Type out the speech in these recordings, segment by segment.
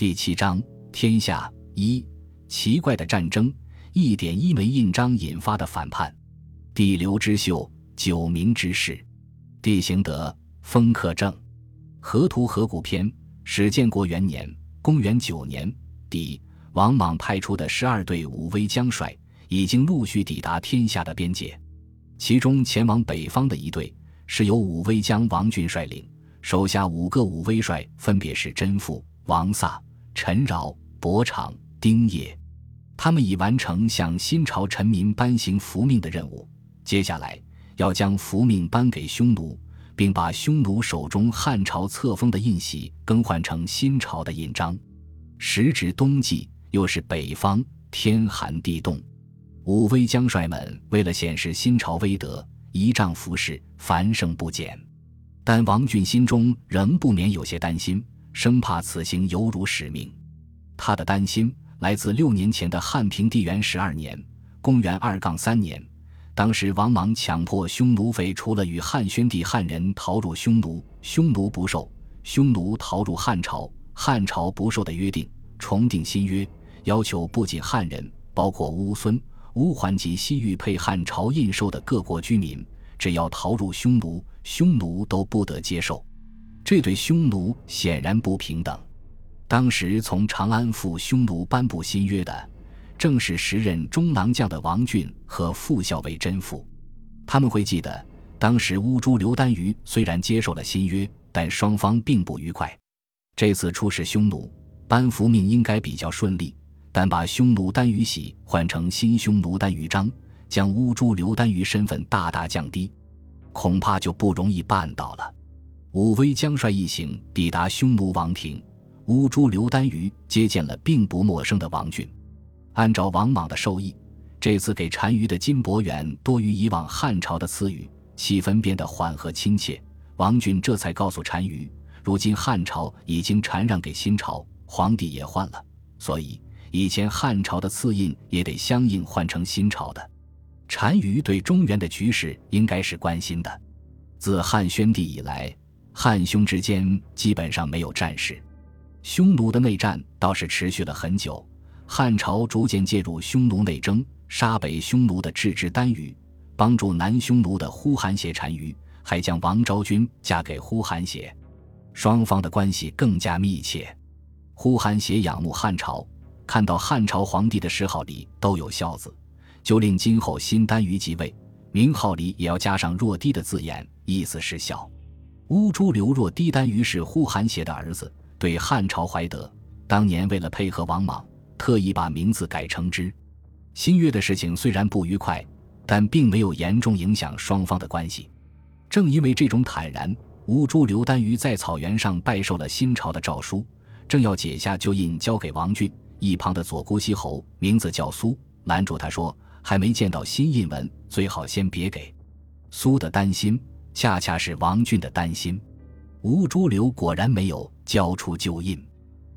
第七章天下一奇怪的战争，一点一枚印章引发的反叛。地流之秀，九明之士。地行德，封克正。河图河谷篇，始建国元年，公元九年，底王莽派出的十二队武威将帅，已经陆续抵达天下的边界。其中前往北方的一队，是由武威将王俊率领。手下五个武威帅分别是甄父、王飒、陈饶、伯昶、丁业，他们已完成向新朝臣民颁行符命的任务。接下来要将符命颁给匈奴，并把匈奴手中汉朝册封的印玺更换成新朝的印章。时值冬季，又是北方，天寒地冻，武威将帅们为了显示新朝威德，仪仗服饰繁盛不减。但王俊心中仍不免有些担心，生怕此行犹如使命。他的担心来自六年前的汉平帝元十二年（公元二杠三年），当时王莽强迫匈奴废除了与汉宣帝汉人逃入匈奴，匈奴不受；匈奴逃入汉朝，汉朝不受的约定，重定新约，要求不仅汉人，包括乌孙、乌桓及西域配汉朝印绶的各国居民。只要逃入匈奴，匈奴都不得接受，这对匈奴显然不平等。当时从长安赴匈奴颁布新约的，正是时任中郎将的王俊和副校尉甄父。他们会记得，当时乌珠刘丹瑜虽然接受了新约，但双方并不愉快。这次出使匈奴，班福命应该比较顺利，但把匈奴单于喜换成新匈奴单于章。将乌珠刘丹于身份大大降低，恐怕就不容易办到了。武威将帅一行抵达匈奴王庭，乌珠刘丹于接见了并不陌生的王俊。按照王莽的授意，这次给单于的金帛元多于以往汉朝的赐予，气氛变得缓和亲切。王俊这才告诉单于，如今汉朝已经禅让给新朝，皇帝也换了，所以以前汉朝的赐印也得相应换成新朝的。单于对中原的局势应该是关心的。自汉宣帝以来，汉匈之间基本上没有战事，匈奴的内战倒是持续了很久。汉朝逐渐介入匈奴内争，杀北匈奴的郅支单于，帮助南匈奴的呼韩邪单于，还将王昭君嫁给呼韩邪，双方的关系更加密切。呼韩邪仰慕汉朝，看到汉朝皇帝的谥号里都有孝字。就令今后新单于即位，名号里也要加上若低的字眼，意思是孝。乌珠刘若低单于是呼韩邪的儿子，对汉朝怀德。当年为了配合王莽，特意把名字改成之。新月的事情虽然不愉快，但并没有严重影响双方的关系。正因为这种坦然，乌珠刘单于在草原上拜受了新朝的诏书，正要解下旧印交给王俊，一旁的左姑西侯名字叫苏，拦住他说。还没见到新印文，最好先别给。苏的担心，恰恰是王俊的担心。吴珠流果然没有交出旧印，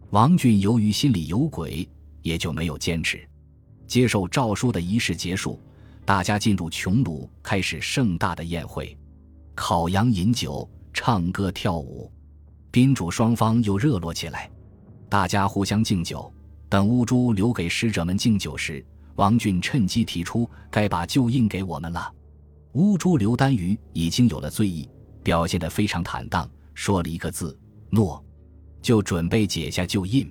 王俊由于心里有鬼，也就没有坚持。接受诏书的仪式结束，大家进入穹庐，开始盛大的宴会，烤羊、饮酒、唱歌、跳舞，宾主双方又热络起来。大家互相敬酒，等乌珠留给使者们敬酒时。王俊趁机提出，该把旧印给我们了。乌珠刘丹于已经有了醉意，表现得非常坦荡，说了一个字“诺”，就准备解下旧印。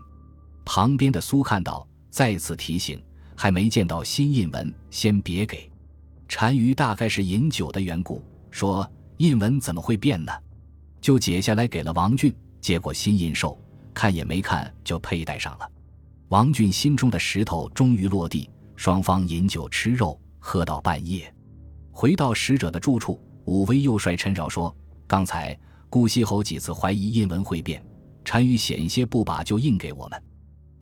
旁边的苏看到，再次提醒：“还没见到新印文，先别给。”单于大概是饮酒的缘故，说：“印文怎么会变呢？”就解下来给了王俊，接过新印绶，看也没看就佩戴上了。王俊心中的石头终于落地。双方饮酒吃肉，喝到半夜，回到使者的住处。武威又帅陈饶说：“刚才顾西侯几次怀疑印文会变，单于险些不把就印给我们。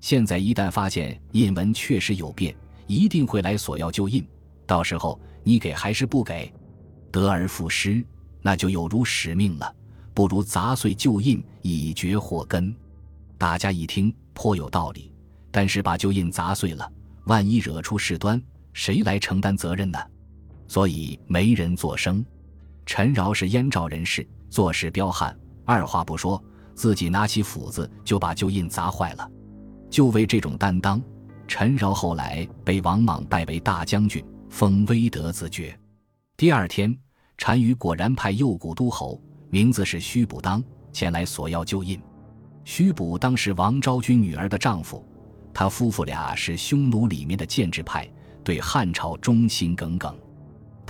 现在一旦发现印文确实有变，一定会来索要旧印。到时候你给还是不给？得而复失，那就有如使命了。不如砸碎旧印，以绝祸根。”大家一听颇有道理，但是把旧印砸碎了。万一惹出事端，谁来承担责任呢？所以没人作声。陈饶是燕赵人士，做事彪悍，二话不说，自己拿起斧子就把旧印砸坏了。就为这种担当，陈饶后来被王莽拜为大将军，封威德子爵。第二天，单于果然派右谷都侯，名字是须卜当，前来索要旧印。须卜当是王昭君女儿的丈夫，他夫妇俩是匈奴里面的建制派，对汉朝忠心耿耿。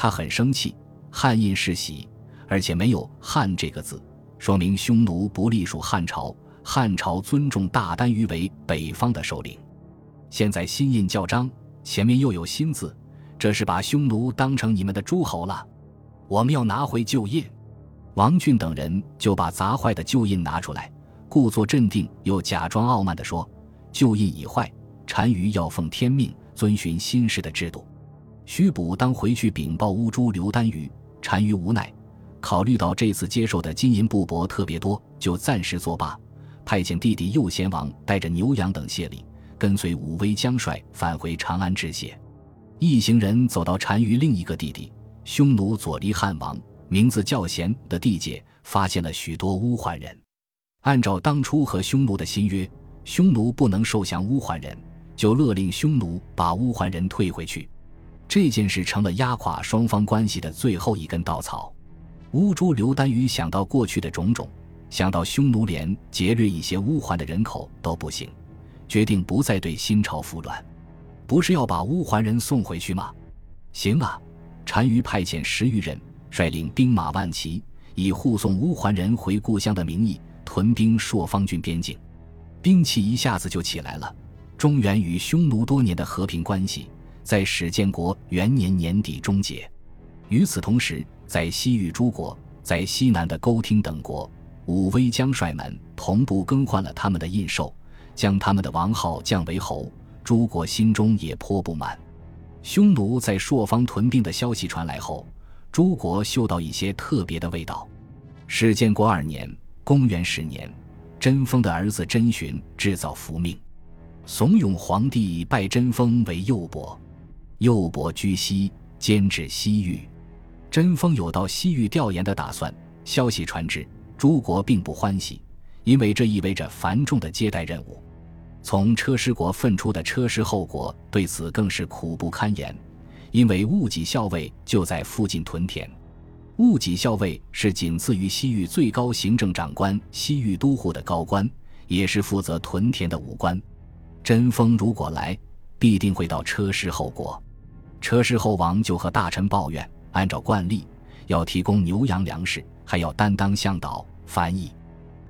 他很生气，汉印世袭，而且没有“汉”这个字，说明匈奴不隶属汉朝。汉朝尊重大单于为北方的首领，现在新印校章前面又有新字，这是把匈奴当成你们的诸侯了。我们要拿回旧印。王俊等人就把砸坏的旧印拿出来，故作镇定又假装傲慢地说：“旧印已坏，单于要奉天命遵循新式的制度。”徐补当回去禀报乌珠刘单于，单于无奈，考虑到这次接受的金银布帛特别多，就暂时作罢。派遣弟弟右贤王带着牛羊等谢礼，跟随武威将帅返回长安致谢。一行人走到单于另一个弟弟匈奴左离汉王，名字较贤的地界，发现了许多乌桓人。按照当初和匈奴的新约，匈奴不能受降乌桓人，就勒令匈奴把乌桓人退回去。这件事成了压垮双方关系的最后一根稻草。乌珠刘丹于想到过去的种种。想到匈奴连劫掠一些乌桓的人口都不行，决定不再对新朝服软。不是要把乌桓人送回去吗？行啊！单于派遣十余人，率领兵马万骑，以护送乌桓人回故乡的名义，屯兵朔方郡边境。兵气一下子就起来了。中原与匈奴多年的和平关系，在史建国元年年底终结。与此同时，在西域诸国，在西南的勾听等国。武威将帅们同步更换了他们的印绶，将他们的王号降为侯。诸国心中也颇不满。匈奴在朔方屯兵的消息传来后，诸国嗅到一些特别的味道。史建国二年（公元十年），贞丰的儿子贞寻制造福命，怂恿皇帝拜贞丰为右伯。右伯居西，监制西域。贞丰有到西域调研的打算。消息传至。诸国并不欢喜，因为这意味着繁重的接待任务。从车师国分出的车师后国对此更是苦不堪言，因为戊己校尉就在附近屯田。戊己校尉是仅次于西域最高行政长官西域都护的高官，也是负责屯田的武官。贞丰如果来，必定会到车师后国。车师后王就和大臣抱怨，按照惯例要提供牛羊粮食，还要担当向导。翻译，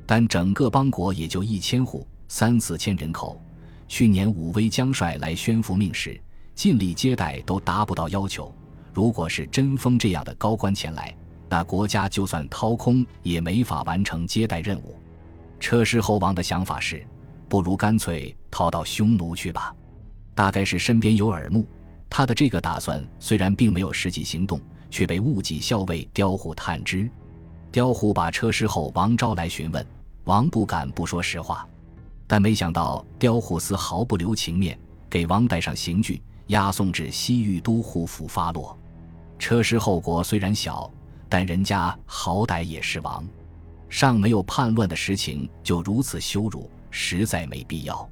但整个邦国也就一千户，三四千人口。去年武威将帅来宣符命时，尽力接待都达不到要求。如果是贞丰这样的高官前来，那国家就算掏空也没法完成接待任务。车师侯王的想法是，不如干脆逃到匈奴去吧。大概是身边有耳目，他的这个打算虽然并没有实际行动，却被误己校尉刁虎探知。刁虎把车师后王招来询问，王不敢不说实话，但没想到刁虎丝毫不留情面，给王带上刑具，押送至西域都护府发落。车师后国虽然小，但人家好歹也是王，尚没有叛乱的实情，就如此羞辱，实在没必要。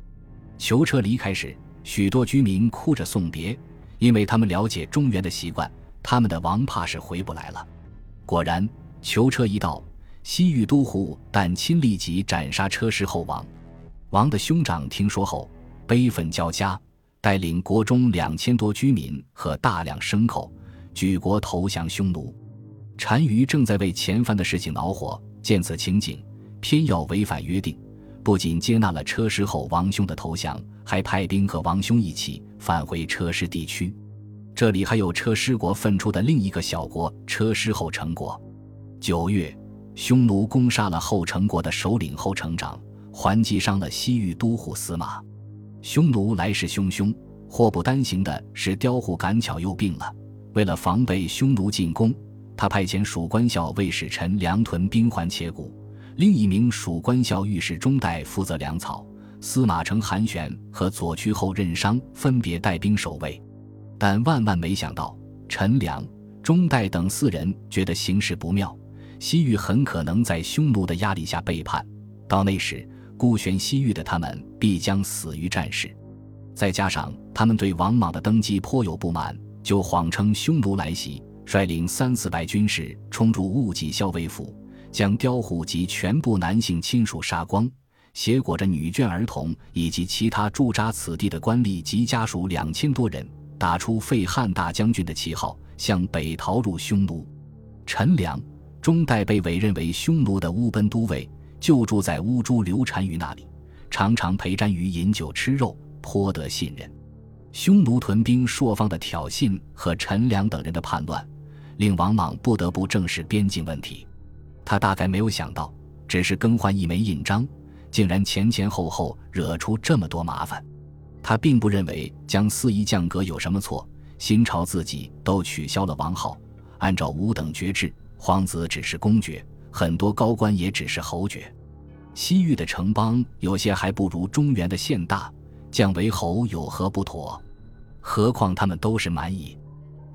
囚车离开时，许多居民哭着送别，因为他们了解中原的习惯，他们的王怕是回不来了。果然。囚车一到，西域都护但亲立即斩杀车师后王。王的兄长听说后，悲愤交加，带领国中两千多居民和大量牲口，举国投降匈奴。单于正在为前番的事情恼火，见此情景，偏要违反约定，不仅接纳了车师后王兄的投降，还派兵和王兄一起返回车师地区。这里还有车师国分出的另一个小国车师后成国。九月，匈奴攻杀了后成国的首领后成长，还击伤了西域都护司马。匈奴来势汹汹，祸不单行的是刁户赶巧又病了。为了防备匈奴进攻，他派遣蜀官校尉使臣梁屯兵还且谷，另一名蜀官校御史中代负责粮草。司马承韩玄和左屈后任商分别带兵守卫，但万万没想到，陈良、中代等四人觉得形势不妙。西域很可能在匈奴的压力下背叛，到那时孤悬西域的他们必将死于战事。再加上他们对王莽的登基颇有不满，就谎称匈奴来袭，率领三四百军士冲入兀己校尉府，将刁虎及全部男性亲属杀光，携裹着女眷儿童以及其他驻扎此地的官吏及家属两千多人，打出废汉大将军的旗号，向北逃入匈奴。陈良、钟代被委任为匈奴的乌奔都尉，就住在乌珠刘单于那里，常常陪单于饮酒吃肉。颇得信任，匈奴屯兵朔方的挑衅和陈良等人的叛乱，令王莽不得不正视边境问题。他大概没有想到，只是更换一枚印章，竟然前前后后惹出这么多麻烦。他并不认为将四夷降格有什么错，新朝自己都取消了王号，按照五等爵制，皇子只是公爵，很多高官也只是侯爵。西域的城邦有些还不如中原的县大。降为侯有何不妥？何况他们都是蛮夷。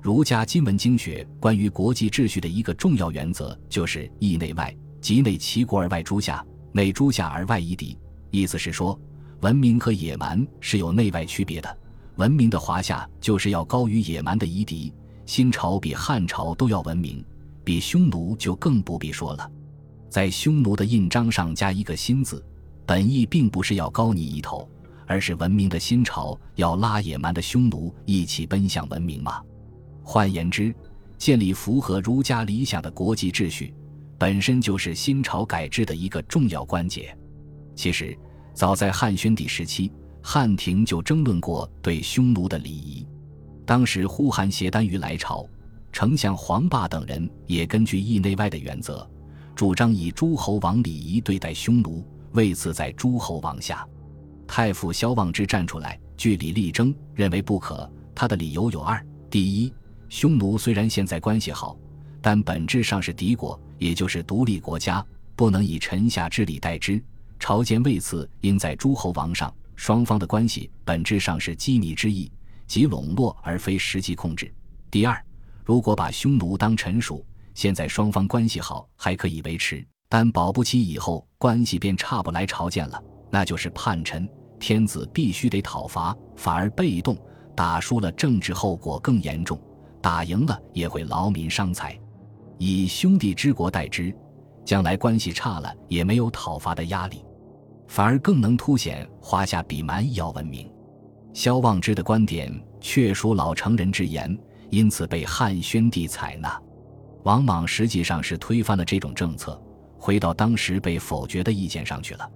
儒家今文经学关于国际秩序的一个重要原则就是“义内外”，即内齐国而外诸夏，内诸夏而外夷狄。意思是说，文明和野蛮是有内外区别的。文明的华夏就是要高于野蛮的夷狄。新朝比汉朝都要文明，比匈奴就更不必说了。在匈奴的印章上加一个“新”字，本意并不是要高你一头。而是文明的新朝要拉野蛮的匈奴一起奔向文明吗？换言之，建立符合儒家理想的国际秩序，本身就是新朝改制的一个重要关节。其实，早在汉宣帝时期，汉廷就争论过对匈奴的礼仪。当时呼韩邪单于来朝，丞相黄霸等人也根据义内外的原则，主张以诸侯王礼仪对待匈奴，为此在诸侯王下。太傅萧望之站出来据理力争，认为不可。他的理由有二：第一，匈奴虽然现在关系好，但本质上是敌国，也就是独立国家，不能以臣下之礼待之。朝见位次应在诸侯王上，双方的关系本质上是羁縻之意，即笼络而非实际控制。第二，如果把匈奴当臣属，现在双方关系好还可以维持，但保不齐以后关系便差不来朝见了。那就是叛臣，天子必须得讨伐，反而被动，打输了政治后果更严重，打赢了也会劳民伤财。以兄弟之国待之，将来关系差了也没有讨伐的压力，反而更能凸显华夏比蛮夷要文明。萧望之的观点确属老成人之言，因此被汉宣帝采纳。王莽实际上是推翻了这种政策，回到当时被否决的意见上去了。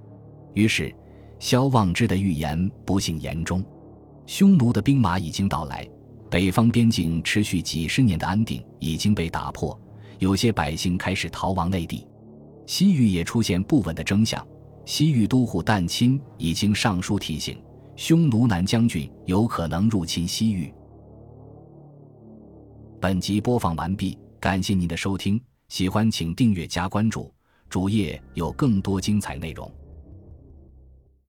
于是，萧望之的预言不幸言中。匈奴的兵马已经到来，北方边境持续几十年的安定已经被打破，有些百姓开始逃亡内地。西域也出现不稳的征象。西域都护旦亲已经上书提醒，匈奴南将军有可能入侵西域。本集播放完毕，感谢您的收听，喜欢请订阅加关注，主页有更多精彩内容。